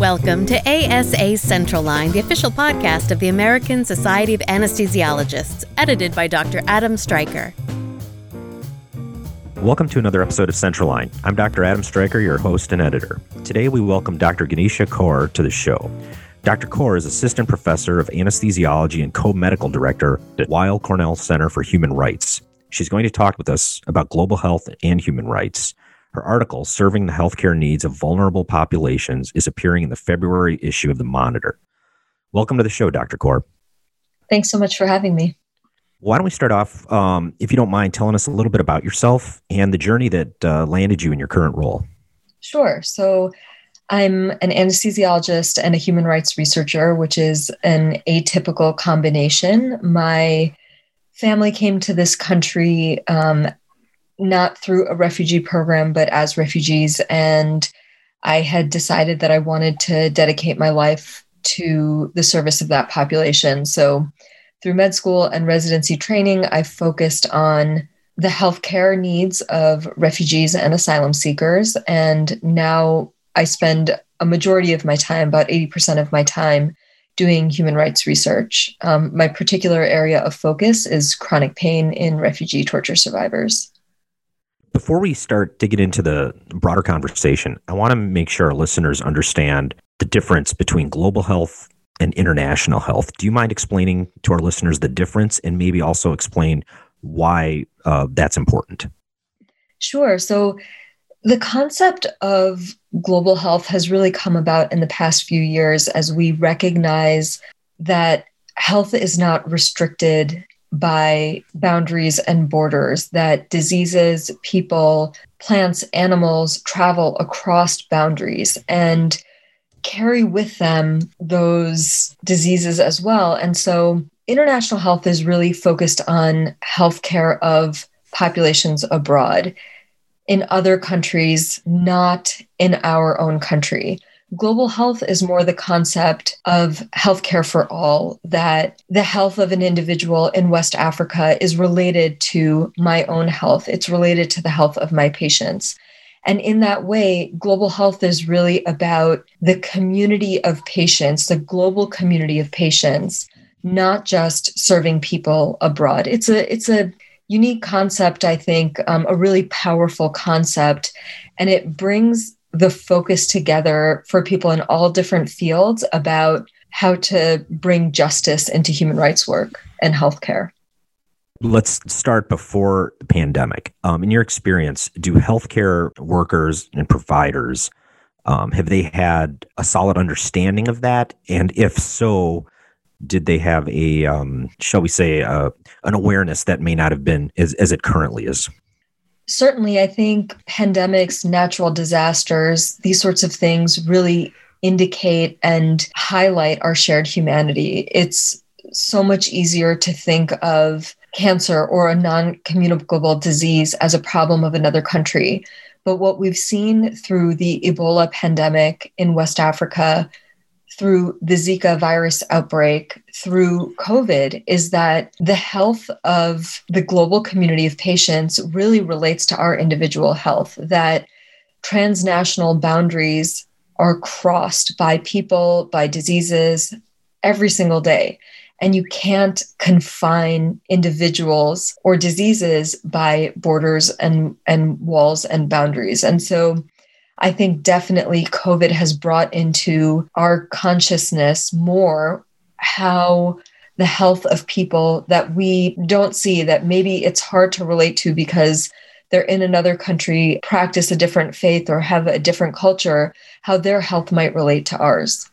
Welcome to ASA Central Line, the official podcast of the American Society of Anesthesiologists, edited by Dr. Adam Striker. Welcome to another episode of Central Line. I'm Dr. Adam Striker, your host and editor. Today we welcome Dr. Gunisha Kaur to the show. Dr. Kaur is assistant professor of anesthesiology and co medical director at Weill Cornell Center for Human Rights. She's going to talk with us about global health and human rights. Her article, Serving the Healthcare Needs of Vulnerable Populations, is appearing in the February issue of The Monitor. Welcome to the show, Dr. Kaur. Thanks so much for having me. Why don't we start off, um, if you don't mind, telling us a little bit about yourself and the journey that uh, landed you in your current role? Sure. So, I'm an anesthesiologist and a human rights researcher, which is an atypical combination. My family came to this country um, not through a refugee program, but as refugees. And I had decided that I wanted to dedicate my life to the service of that population. So through med school and residency training, I focused on the healthcare needs of refugees and asylum seekers. And now I spend a majority of my time, about 80% of my time, doing human rights research. Um, my particular area of focus is chronic pain in refugee torture survivors. Before we start digging into the broader conversation, I want to make sure our listeners understand the difference between global health and international health. Do you mind explaining to our listeners the difference and maybe also explain why uh, that's important? Sure. So, the concept of global health has really come about in the past few years as we recognize that health is not restricted by boundaries and borders, that diseases, people, plants, animals travel across boundaries and carry with them those diseases as well. And so international health is really focused on healthcare of populations abroad in other countries, not in our own country. Global health is more the concept of healthcare for all, that the health of an individual in West Africa is related to my own health, it's related to the health of my patients. And in that way, global health is really about the community of patients, the global community of patients, not just serving people abroad. It's a it's a unique concept, I think, um, a really powerful concept, and it brings the focus together for people in all different fields about how to bring justice into human rights work and healthcare. Let's start before the pandemic. Um, in your experience, do healthcare workers and providers um, have they had a solid understanding of that? And if so, did they have a, um, shall we say, uh, an awareness that may not have been as, as it currently is? Certainly, I think pandemics, natural disasters, these sorts of things really indicate and highlight our shared humanity. It's so much easier to think of cancer or a non communicable disease as a problem of another country. But what we've seen through the Ebola pandemic in West Africa through the Zika virus outbreak, through COVID, is that the health of the global community of patients really relates to our individual health, that transnational boundaries are crossed by people, by diseases every single day. And you can't confine individuals or diseases by borders and, and walls and boundaries. And so I think definitely COVID has brought into our consciousness more how the health of people that we don't see, that maybe it's hard to relate to because they're in another country, practice a different faith, or have a different culture, how their health might relate to ours.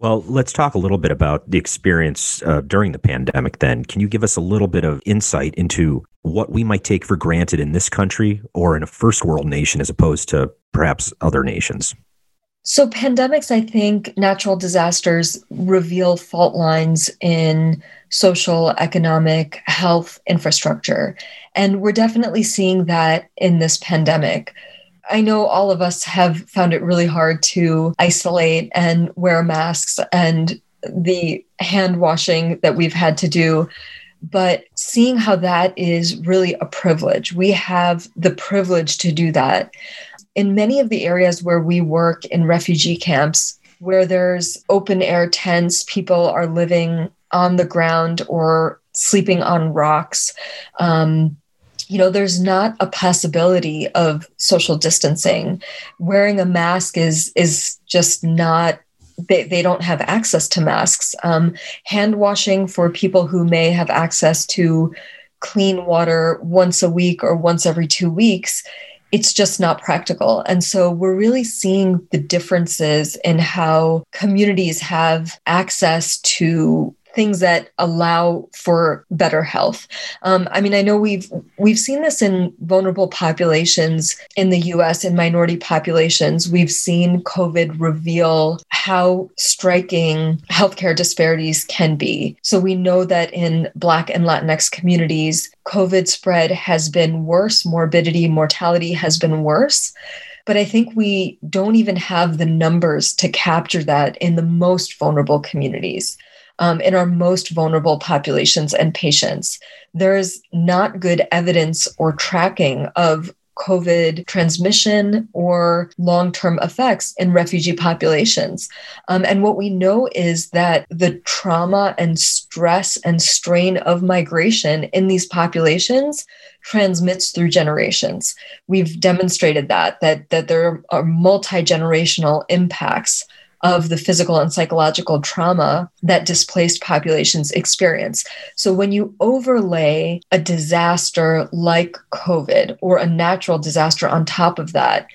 Well, let's talk a little bit about the experience uh, during the pandemic then. Can you give us a little bit of insight into what we might take for granted in this country or in a first world nation as opposed to perhaps other nations? So, pandemics, I think, natural disasters reveal fault lines in social, economic, health infrastructure. And we're definitely seeing that in this pandemic. I know all of us have found it really hard to isolate and wear masks and the hand washing that we've had to do. But seeing how that is really a privilege, we have the privilege to do that. In many of the areas where we work in refugee camps, where there's open air tents, people are living on the ground or sleeping on rocks. Um, you know, there's not a possibility of social distancing. Wearing a mask is is just not they, they don't have access to masks. Um, hand washing for people who may have access to clean water once a week or once every two weeks, it's just not practical. And so we're really seeing the differences in how communities have access to things that allow for better health. Um, I mean, I know we've we've seen this in vulnerable populations in the U.S. in minority populations. We've seen COVID reveal how striking healthcare disparities can be. So we know that in Black and Latinx communities, COVID spread has been worse. Morbidity, mortality has been worse but I think we don't even have the numbers to capture that in the most vulnerable communities um, in our most vulnerable populations and patients. There is not good evidence or tracking of COVID transmission or long term effects in refugee populations. Um, and what we know is that the trauma and stress and strain of migration in these populations transmits through generations. We've demonstrated that, that, that there are multi generational impacts of the physical and psychological trauma that displaced populations experience. So when you overlay a disaster like COVID or a natural disaster on top of that,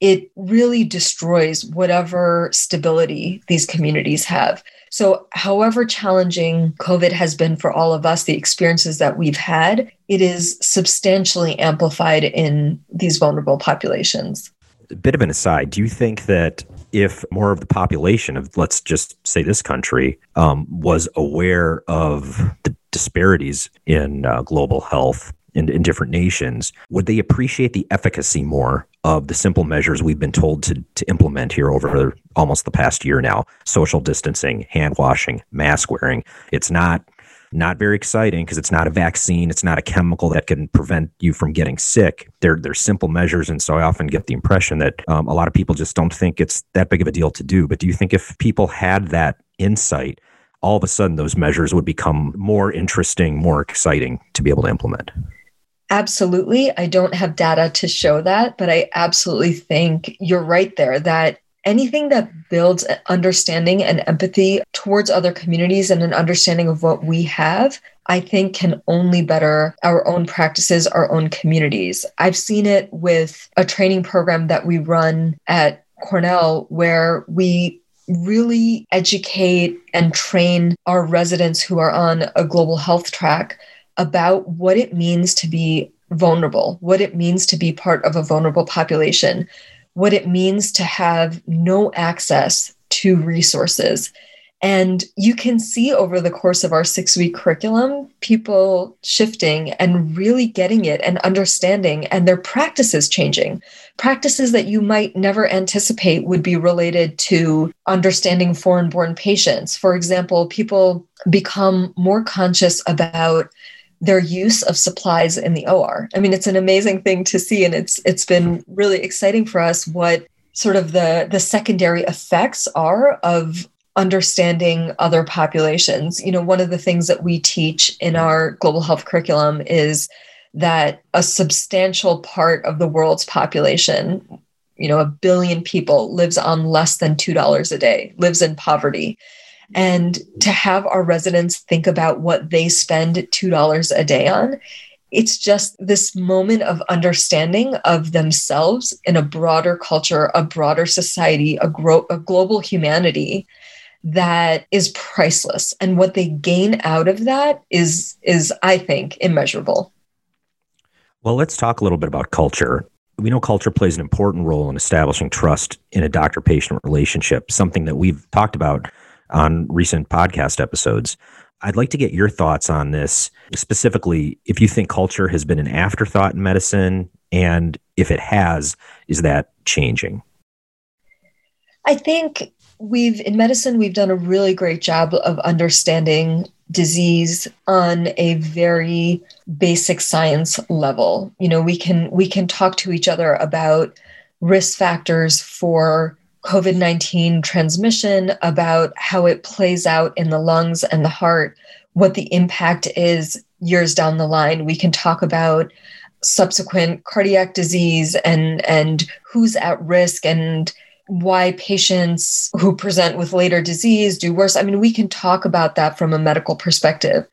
it really destroys whatever stability these communities have. So, however challenging COVID has been for all of us, the experiences that we've had, it is substantially amplified in these vulnerable populations. A bit of an aside, do you think that if more of the population of, let's just say this country, um, was aware of the disparities in uh, global health in, in different nations, would they appreciate the efficacy more of the simple measures we've been told to, to implement here over almost the past year now? Social distancing, hand washing, mask wearing. It's not not very exciting because it's not a vaccine, it's not a chemical that can prevent you from getting sick. They're they're simple measures, and so I often get the impression that um, a lot of people just don't think it's that big of a deal to do. But do you think if people had that insight, all of a sudden those measures would become more interesting, more exciting to be able to implement? Absolutely. I don't have data to show that, but I absolutely think you're right there that anything that builds understanding and empathy towards other communities and an understanding of what we have, I think can only better our own practices, our own communities. I've seen it with a training program that we run at Cornell where we really educate and train our residents who are on a global health track about what it means to be vulnerable, what it means to be part of a vulnerable population, what it means to have no access to resources. And you can see over the course of our six week curriculum, people shifting and really getting it and understanding, and their practices changing. Practices that you might never anticipate would be related to understanding foreign born patients. For example, people become more conscious about their use of supplies in the OR. I mean, it's an amazing thing to see, and it's it's been really exciting for us what sort of the the secondary effects are of understanding other populations. You know, one of the things that we teach in mm-hmm. our global health curriculum is that a substantial part of the world's population, you know, a billion people lives on less than $2 a day, lives in poverty and to have our residents think about what they spend $2 a day on it's just this moment of understanding of themselves in a broader culture, a broader society, a, gro- a, global humanity that is priceless. And what they gain out of that is, is I think, immeasurable. Well, let's talk a little bit about culture. We know culture plays an important role in establishing trust in a doctor patient relationship, something that we've talked about on recent podcast episodes. I'd like to get your thoughts on this, specifically if you think culture has been an afterthought in medicine, and if it has, is that changing? I think we've in medicine we've done a really great job of understanding disease on a very basic science level. You know, we can we can talk to each other about risk factors for COVID 19 transmission, about how it plays out in the lungs and the heart, what the impact is years down the line. We can talk about subsequent cardiac disease and, and who's at risk and why patients who present with later disease do worse. I mean, we can talk about that from a medical perspective.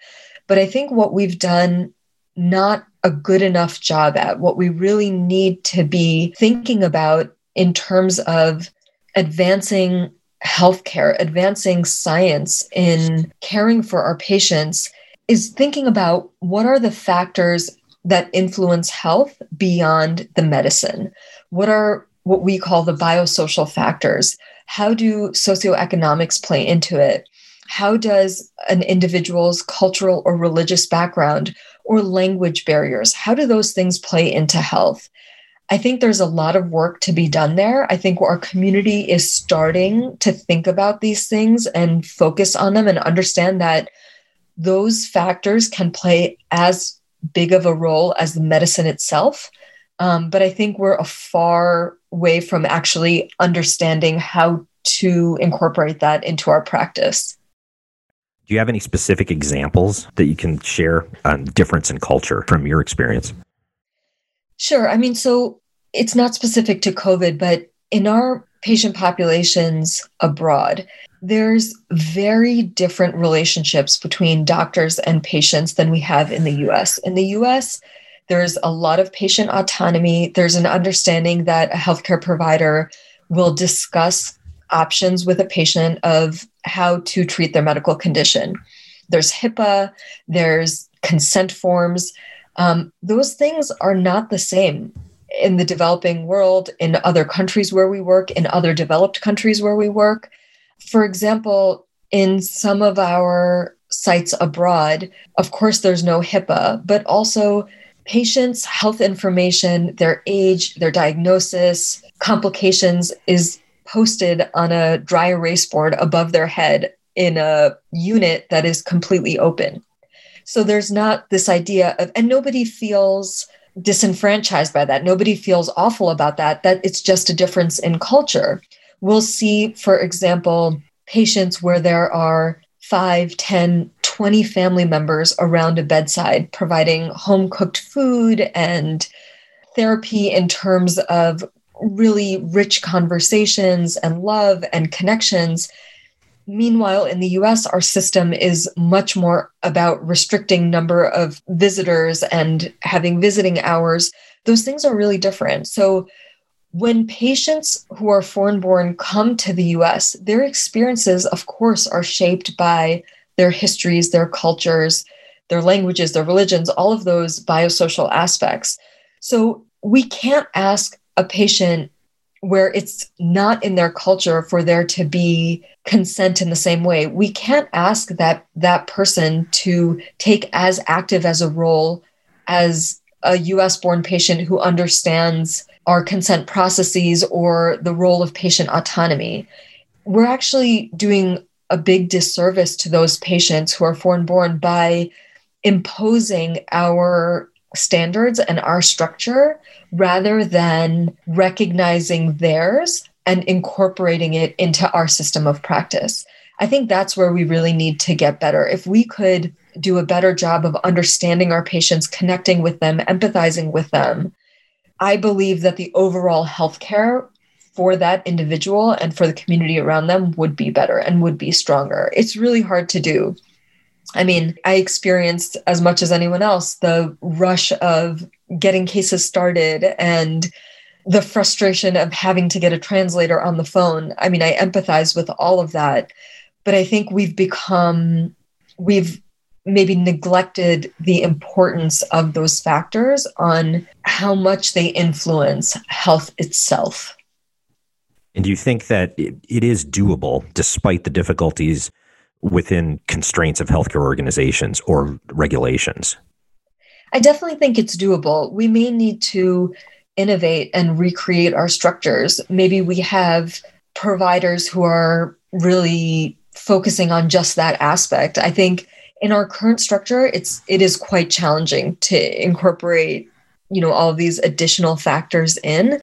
But I think what we've done not a good enough job at, what we really need to be thinking about in terms of advancing healthcare, advancing science in caring for our patients is thinking about what are the factors that influence health beyond the medicine? What are what we call the biosocial factors? How do socioeconomics play into it? How does an individual's cultural or religious background or language barriers, how do those things play into health? I think there's a lot of work to be done there. I think our community is starting to think about these things and focus on them and understand that those factors can play as big of a role as the medicine itself. Um, but I think we're a far way from actually understanding how to incorporate that into our practice. Do you have any specific examples that you can share on difference in culture from your experience? Sure. I mean, so it's not specific to COVID, but in our patient populations abroad, there's very different relationships between doctors and patients than we have in the US. In the US, there's a lot of patient autonomy. There's an understanding that a healthcare provider will discuss options with a patient of how to treat their medical condition. There's HIPAA, there's consent forms. Um, those things are not the same in the developing world, in other countries where we work, in other developed countries where we work. For example, in some of our sites abroad, of course, there's no HIPAA, but also patients' health information, their age, their diagnosis, complications is posted on a dry erase board above their head in a unit that is completely open. So there's not this idea of, and nobody feels disenfranchised by that. Nobody feels awful about that, that it's just a difference in culture. We'll see, for example, patients where there are 5, 10, 20 family members around a bedside providing home cooked food and therapy in terms of really rich conversations and love and connections. Meanwhile, in the US, our system is much more about restricting number of visitors and having visiting hours. Those things are really different. So when patients who are foreign born come to the US, their experiences, of course, are shaped by their histories, their cultures, their languages, their religions, all of those biosocial aspects. So we can't ask a patient where it's not in their culture for there to be consent in the same way. We can't ask that that person to take as active as a role as a US born patient who understands our consent processes or the role of patient autonomy. We're actually doing a big disservice to those patients who are foreign born by imposing our standards and our structure rather than recognizing theirs and incorporating it into our system of practice. I think that's where we really need to get better. If we could do a better job of understanding our patients, connecting with them, empathizing with them, I believe that the overall healthcare for that individual and for the community around them would be better and would be stronger. It's really hard to do. I mean, I experienced as much as anyone else the rush of getting cases started and the frustration of having to get a translator on the phone. I mean, I empathize with all of that, but I think we've become, we've maybe neglected the importance of those factors on how much they influence health itself. And do you think that it, it is doable despite the difficulties within constraints of healthcare organizations or regulations? I definitely think it's doable. We may need to innovate and recreate our structures. Maybe we have providers who are really focusing on just that aspect. I think in our current structure it's it is quite challenging to incorporate you know all of these additional factors in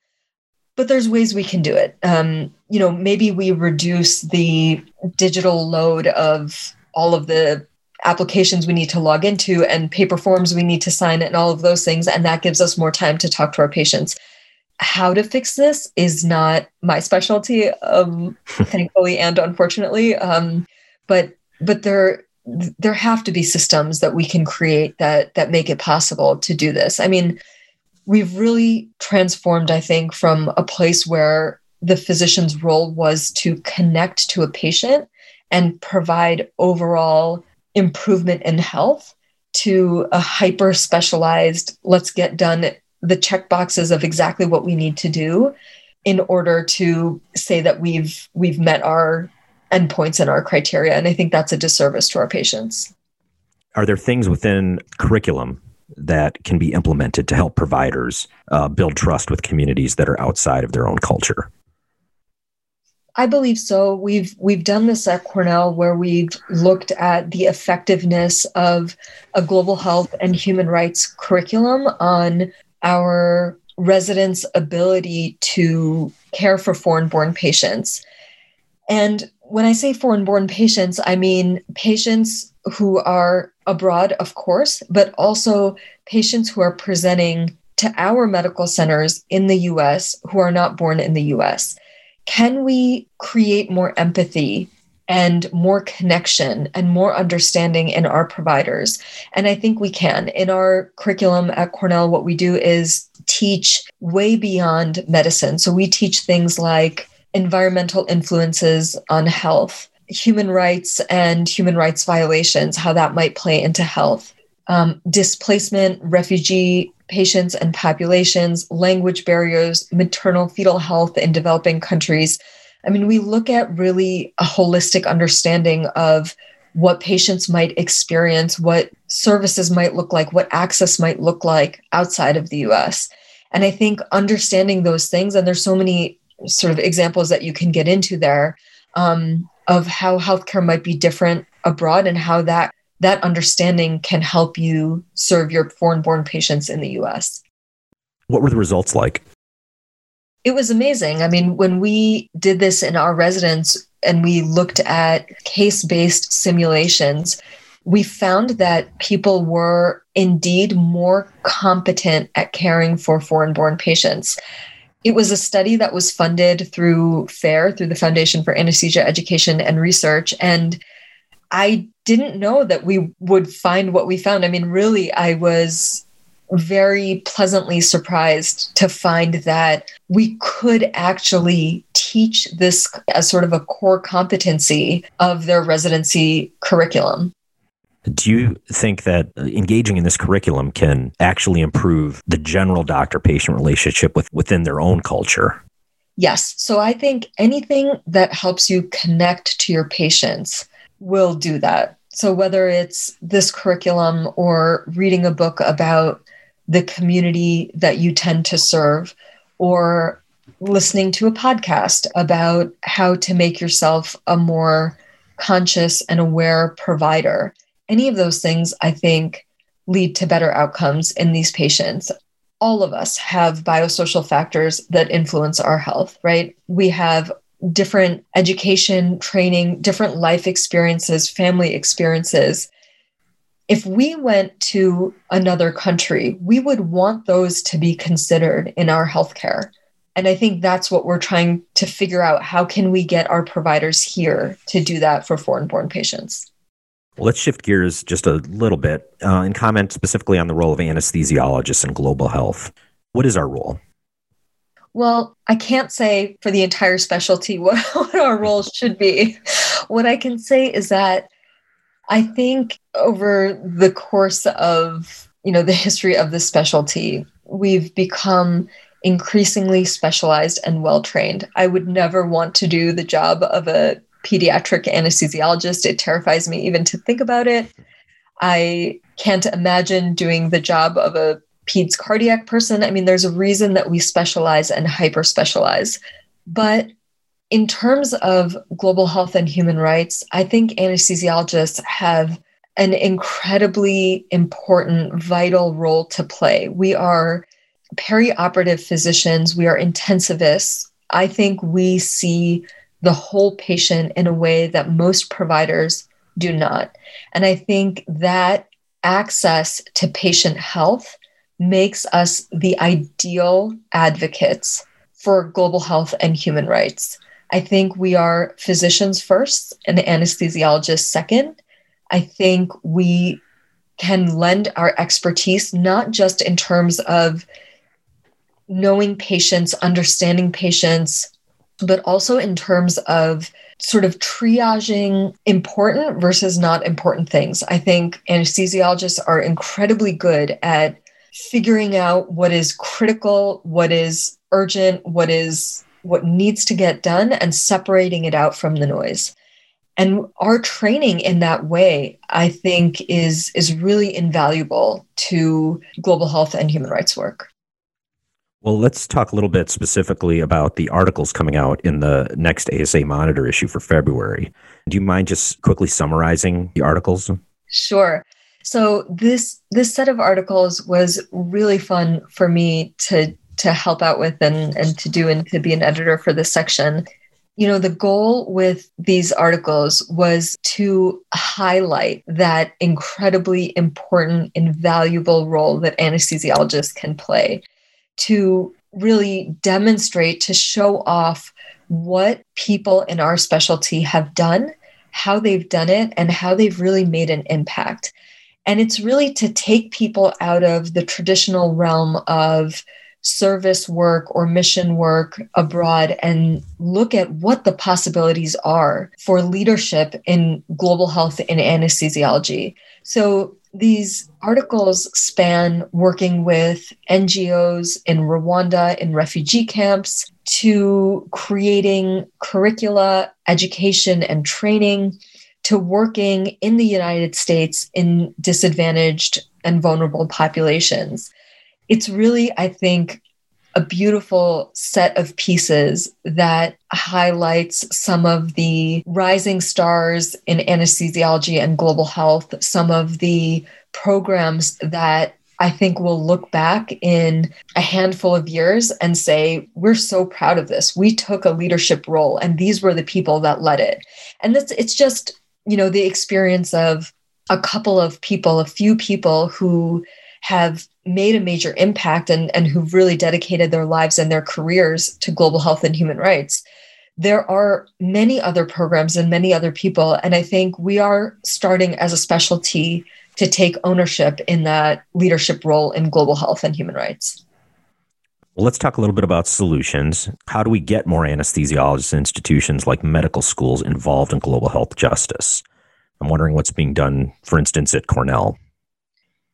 but there's ways we can do it. Um, you know, maybe we reduce the digital load of all of the applications we need to log into and paper forms we need to sign and all of those things. And that gives us more time to talk to our patients. How to fix this is not my specialty, um, thankfully and unfortunately. Um, but but there there have to be systems that we can create that that make it possible to do this. I mean, we've really transformed, I think, from a place where the physician's role was to connect to a patient and provide overall improvement in health to a hyper specialized, let's get done the check boxes of exactly what we need to do in order to say that we've we've met our endpoints and our criteria. And I think that's a disservice to our patients. Are there things within curriculum that can be implemented to help providers uh, build trust with communities that are outside of their own culture? I believe so. We've we've done this at Cornell where we've looked at the effectiveness of a global health and human rights curriculum on our residents' ability to care for foreign-born patients. And when I say foreign-born patients, I mean patients who are abroad, of course, but also patients who are presenting to our medical centers in the US who are not born in the US. Can we create more empathy and more connection and more understanding in our providers? And I think we can. In our curriculum at Cornell, what we do is teach way beyond medicine. So we teach things like environmental influences on health human rights and human rights violations, how that might play into health, um, displacement, refugee patients and populations, language barriers, maternal fetal health in developing countries. I mean, we look at really a holistic understanding of what patients might experience, what services might look like, what access might look like outside of the US. And I think understanding those things, and there's so many sort of examples that you can get into there, um, of how healthcare might be different abroad and how that that understanding can help you serve your foreign born patients in the US. What were the results like? It was amazing. I mean, when we did this in our residents and we looked at case based simulations, we found that people were indeed more competent at caring for foreign born patients. It was a study that was funded through FAIR, through the Foundation for Anesthesia Education and Research. And I didn't know that we would find what we found. I mean, really, I was very pleasantly surprised to find that we could actually teach this as sort of a core competency of their residency curriculum. Do you think that uh, engaging in this curriculum can actually improve the general doctor patient relationship with, within their own culture? Yes. So I think anything that helps you connect to your patients will do that. So whether it's this curriculum or reading a book about the community that you tend to serve, or listening to a podcast about how to make yourself a more conscious and aware provider any of those things, I think, lead to better outcomes in these patients. All of us have biosocial factors that influence our health, right? We have different education, training, different life experiences, family experiences. If we went to another country, we would want those to be considered in our healthcare. And I think that's what we're trying to figure out. How can we get our providers here to do that for foreign born patients? Let's shift gears just a little bit uh, and comment specifically on the role of anesthesiologists in global health. What is our role? Well, I can't say for the entire specialty what, what our role should be. What I can say is that I think over the course of you know the history of the specialty, we've become increasingly specialized and well trained. I would never want to do the job of a pediatric anesthesiologist. It terrifies me even to think about it. I can't imagine doing the job of a peds cardiac person. I mean, there's a reason that we specialize and hyper specialize. But in terms of global health and human rights, I think anesthesiologists have an incredibly important, vital role to play. We are perioperative physicians, we are intensivists. I think we see the whole patient in a way that most providers do not. And I think that access to patient health makes us the ideal advocates for global health and human rights. I think we are physicians first and anesthesiologists second. I think we can lend our expertise not just in terms of knowing patients, understanding patients, but also in terms of sort of triaging important versus not important things. I think anesthesiologists are incredibly good at figuring out what is critical, what is urgent, what is what needs to get done and separating it out from the noise. And our training in that way, I think, is, is really invaluable to global health and human rights work. Well, let's talk a little bit specifically about the articles coming out in the next ASA Monitor issue for February. Do you mind just quickly summarizing the articles? Sure. So this this set of articles was really fun for me to to help out with and, and to do and to be an editor for this section. You know, the goal with these articles was to highlight that incredibly important, invaluable role that anesthesiologists can play to really demonstrate, to show off what people in our specialty have done, how they've done it, and how they've really made an impact. And it's really to take people out of the traditional realm of service work or mission work abroad and look at what the possibilities are for leadership in global health and anesthesiology. So these articles span working with NGOs in Rwanda in refugee camps to creating curricula, education, and training to working in the United States in disadvantaged and vulnerable populations. It's really, I think, a beautiful set of pieces that highlights some of the rising stars in anesthesiology and global health, some of the programs that I think we'll look back in a handful of years and say, we're so proud of this. We took a leadership role and these were the people that led it. And that's it's just, you know, the experience of a couple of people, a few people who have made a major impact and, and who've really dedicated their lives and their careers to global health and human rights. There are many other programs and many other people. And I think we are starting as a specialty to take ownership in that leadership role in global health and human rights. Well, let's talk a little bit about solutions. How do we get more anesthesiologists and institutions like medical schools involved in global health justice? I'm wondering what's being done, for instance, at Cornell.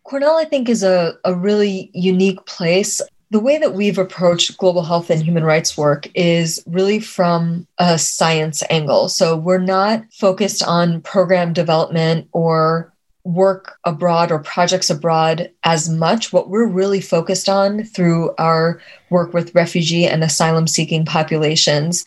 Cornell, I think, is a, a really unique place. The way that we've approached global health and human rights work is really from a science angle. So we're not focused on program development or work abroad or projects abroad as much. What we're really focused on through our work with refugee and asylum seeking populations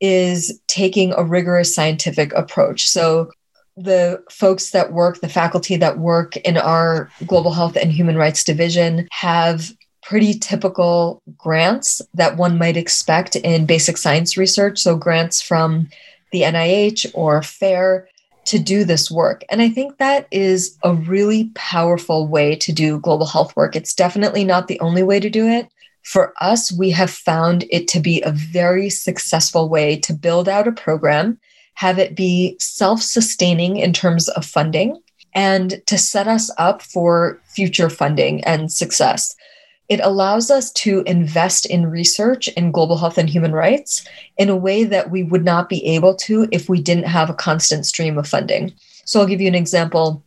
is taking a rigorous scientific approach. So the folks that work, the faculty that work in our Global Health and Human Rights Division have pretty typical grants that one might expect in basic science research. So, grants from the NIH or FAIR to do this work. And I think that is a really powerful way to do global health work. It's definitely not the only way to do it. For us, we have found it to be a very successful way to build out a program have it be self sustaining in terms of funding, and to set us up for future funding and success. It allows us to invest in research in global health and human rights in a way that we would not be able to if we didn't have a constant stream of funding. So, I'll give you an example.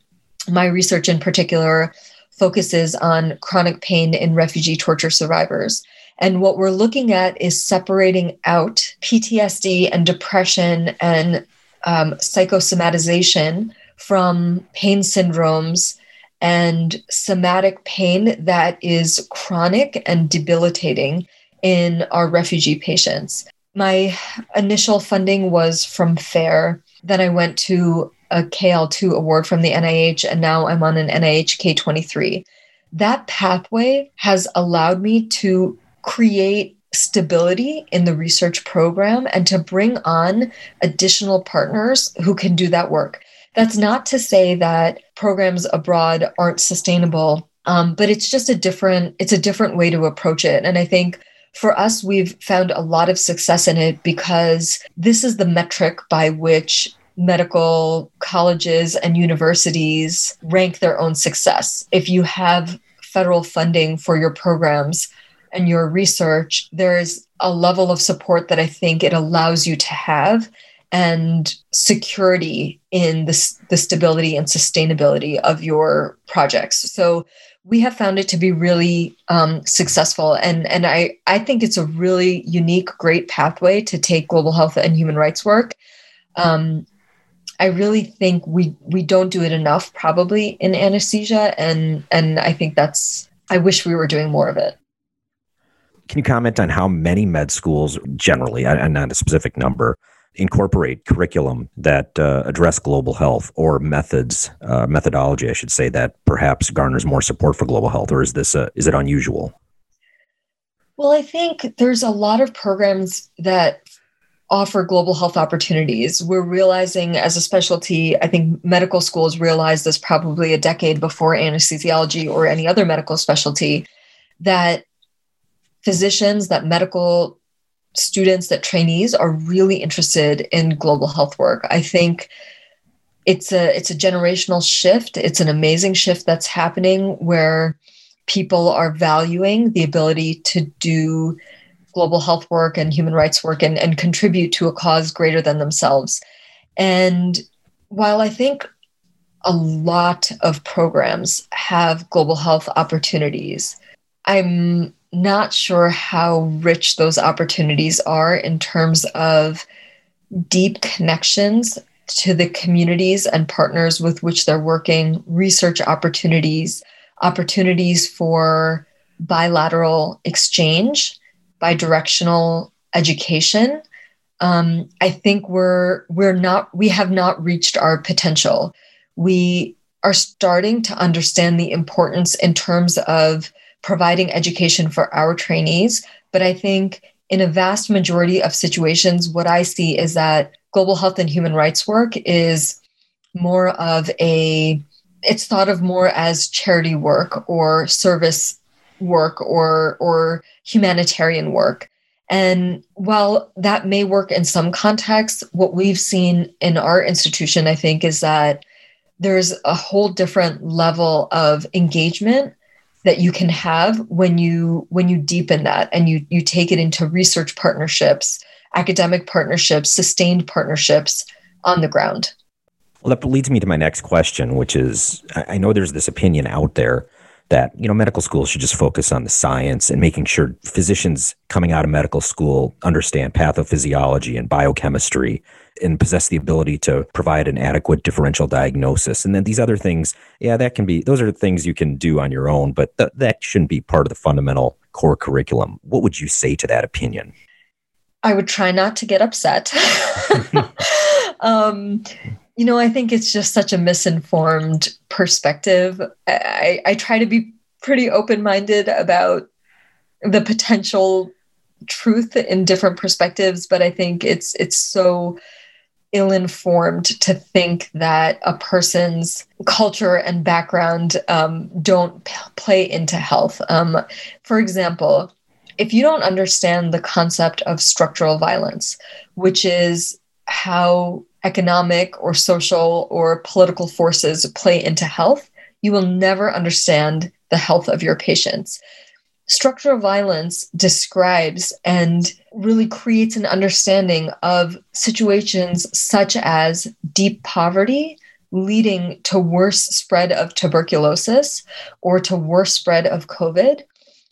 My research in particular focuses on chronic pain in refugee torture survivors. And what we're looking at is separating out PTSD and depression and um, psychosomatization from pain syndromes and somatic pain that is chronic and debilitating in our refugee patients. My initial funding was from FAIR. Then I went to a KL2 award from the NIH, and now I'm on an NIH K23. that pathway has allowed me to create stability in the research program and to bring on additional partners who can do that work. That's not to say that programs abroad aren't sustainable, um, but it's just a different it's a different way to approach it. And I think for us, we've found a lot of success in it because this is the metric by which medical colleges and universities rank their own success. If you have federal funding for your programs and your research, there's a level of support that I think it allows you to have and security in the, the stability and sustainability of your projects. So we have found it to be really um, successful and and I, I think it's a really unique great pathway to take global health and human rights work um, I really think we we don't do it enough probably in anesthesia and and I think that's I wish we were doing more of it. Can you comment on how many med schools generally and not a specific number incorporate curriculum that uh, address global health or methods uh, methodology I should say that perhaps garners more support for global health or is this a, is it unusual? Well, I think there's a lot of programs that offer global health opportunities. We're realizing as a specialty, I think medical schools realized this probably a decade before anesthesiology or any other medical specialty, that physicians, that medical students, that trainees are really interested in global health work. I think it's a it's a generational shift. It's an amazing shift that's happening where people are valuing the ability to do global health work and human rights work and, and contribute to a cause greater than themselves. And while I think a lot of programs have global health opportunities, I'm not sure how rich those opportunities are in terms of deep connections to the communities and partners with which they're working, research opportunities, opportunities for bilateral exchange bidirectional education, um, I think we're we're not we have not reached our potential. We are starting to understand the importance in terms of providing education for our trainees, but I think in a vast majority of situations, what I see is that global health and human rights work is more of a it's thought of more as charity work or service work or or humanitarian work. And while that may work in some contexts, what we've seen in our institution, I think, is that there's a whole different level of engagement that you can have when you when you deepen that and you you take it into research partnerships, academic partnerships, sustained partnerships on the ground. Well, that leads me to my next question, which is I know there's this opinion out there that you know medical schools should just focus on the science and making sure physicians coming out of medical school understand pathophysiology and biochemistry and possess the ability to provide an adequate differential diagnosis. And then these other things yeah that can be those are things you can do on your own but th- that shouldn't be part of the fundamental core curriculum. What would you say to that opinion? I would try not to get upset. Um, you know, I think it's just such a misinformed perspective. I, I try to be pretty open minded about the potential truth in different perspectives, but I think it's it's so ill-informed to think that a person's culture and background um, don't p- play into health. Um, for example, if you don't understand the concept of structural violence, which is how economic or social or political forces play into health, you will never understand the health of your patients. Structural violence describes and really creates an understanding of situations such as deep poverty leading to worse spread of tuberculosis or to worse spread of COVID,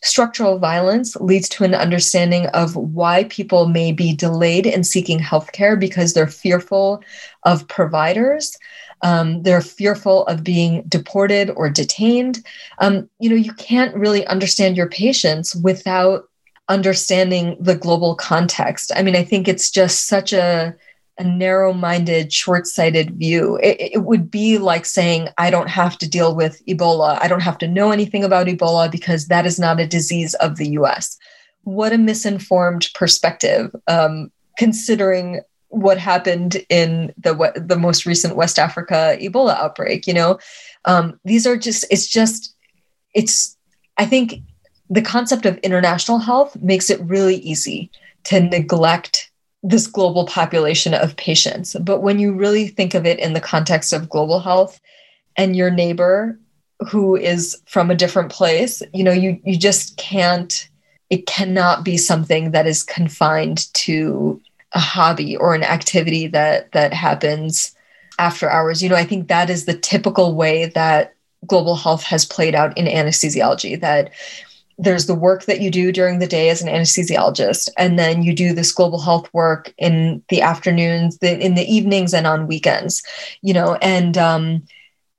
Structural violence leads to an understanding of why people may be delayed in seeking healthcare because they're fearful of providers. Um, they're fearful of being deported or detained. Um, you know, you can't really understand your patients without understanding the global context. I mean, I think it's just such a a narrow minded, short sighted view. It, it, would be like saying, I don't have to deal with Ebola. I don't have to know anything about Ebola because that is not a disease of the US. What a misinformed perspective, um, considering what happened in the, the most recent West Africa Ebola outbreak. You know, um, these are just, it's just, it's, I think the concept of international health makes it really easy to neglect this global population of patients. But when you really think of it in the context of global health and your neighbor who is from a different place, you know, you you just can't it cannot be something that is confined to a hobby or an activity that that happens after hours. You know, I think that is the typical way that global health has played out in anesthesiology that there's the work that you do during the day as an anesthesiologist and then you do this global health work in the afternoons the, in the evenings and on weekends you know and um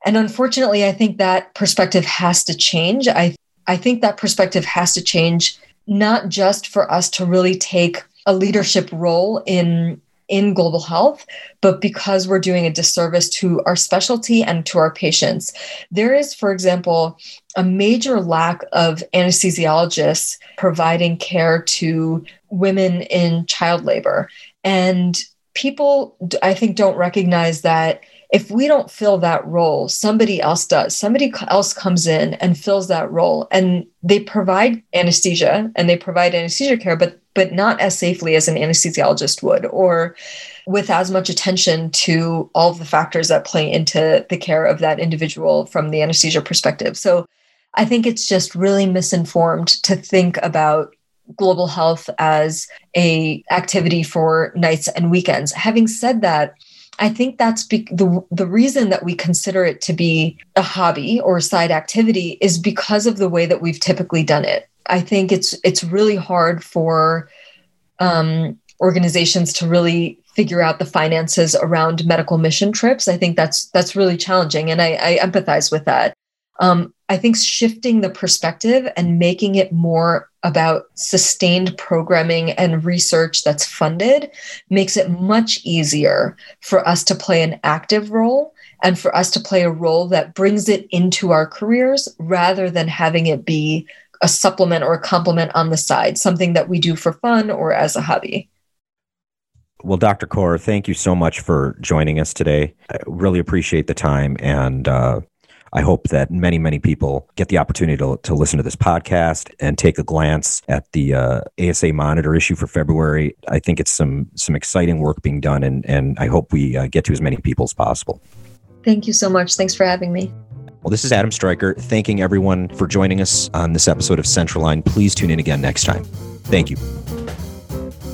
and unfortunately i think that perspective has to change. I i think that perspective has to change not just for us to really take a leadership role in in global health, but because we're doing a disservice to our specialty and to our patients. There is, for example, a major lack of anesthesiologists providing care to women in child labor. And people, I think, don't recognize that if we don't fill that role, somebody else does. Somebody else comes in and fills that role, and they provide anesthesia and they provide anesthesia care, but but not as safely as an anesthesiologist would, or with as much attention to all of the factors that play into the care of that individual from the anesthesia perspective. So I think it's just really misinformed to think about global health as a activity for nights and weekends. Having said that, I think that's be- the the reason that we consider it to be a hobby or a side activity is because of the way that we've typically done it. I think it's it's really hard for um, organizations to really figure out the finances around medical mission trips. I think that's that's really challenging, and I, I empathize with that. Um, I think shifting the perspective and making it more about sustained programming and research that's funded makes it much easier for us to play an active role and for us to play a role that brings it into our careers rather than having it be a supplement or a complement on the side, something that we do for fun or as a hobby. Well, Dr. Kaur, thank you so much for joining us today. I really appreciate the time and uh, I hope that many, many people get the opportunity to, to listen to this podcast and take a glance at the uh, ASA Monitor issue for February. I think it's some some exciting work being done, and and I hope we uh, get to as many people as possible. Thank you so much. Thanks for having me. Well, this is Adam Striker, thanking everyone for joining us on this episode of Central Line. Please tune in again next time. Thank you.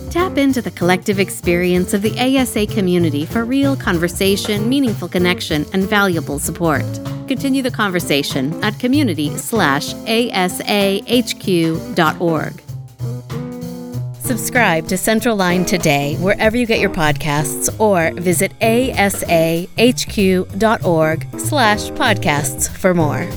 Tap into the collective experience of the ASA community for real conversation, meaningful connection, and valuable support. Continue the conversation at community slash asahq.org. Subscribe to Central Line today wherever you get your podcasts or visit asahq.org slash podcasts for more.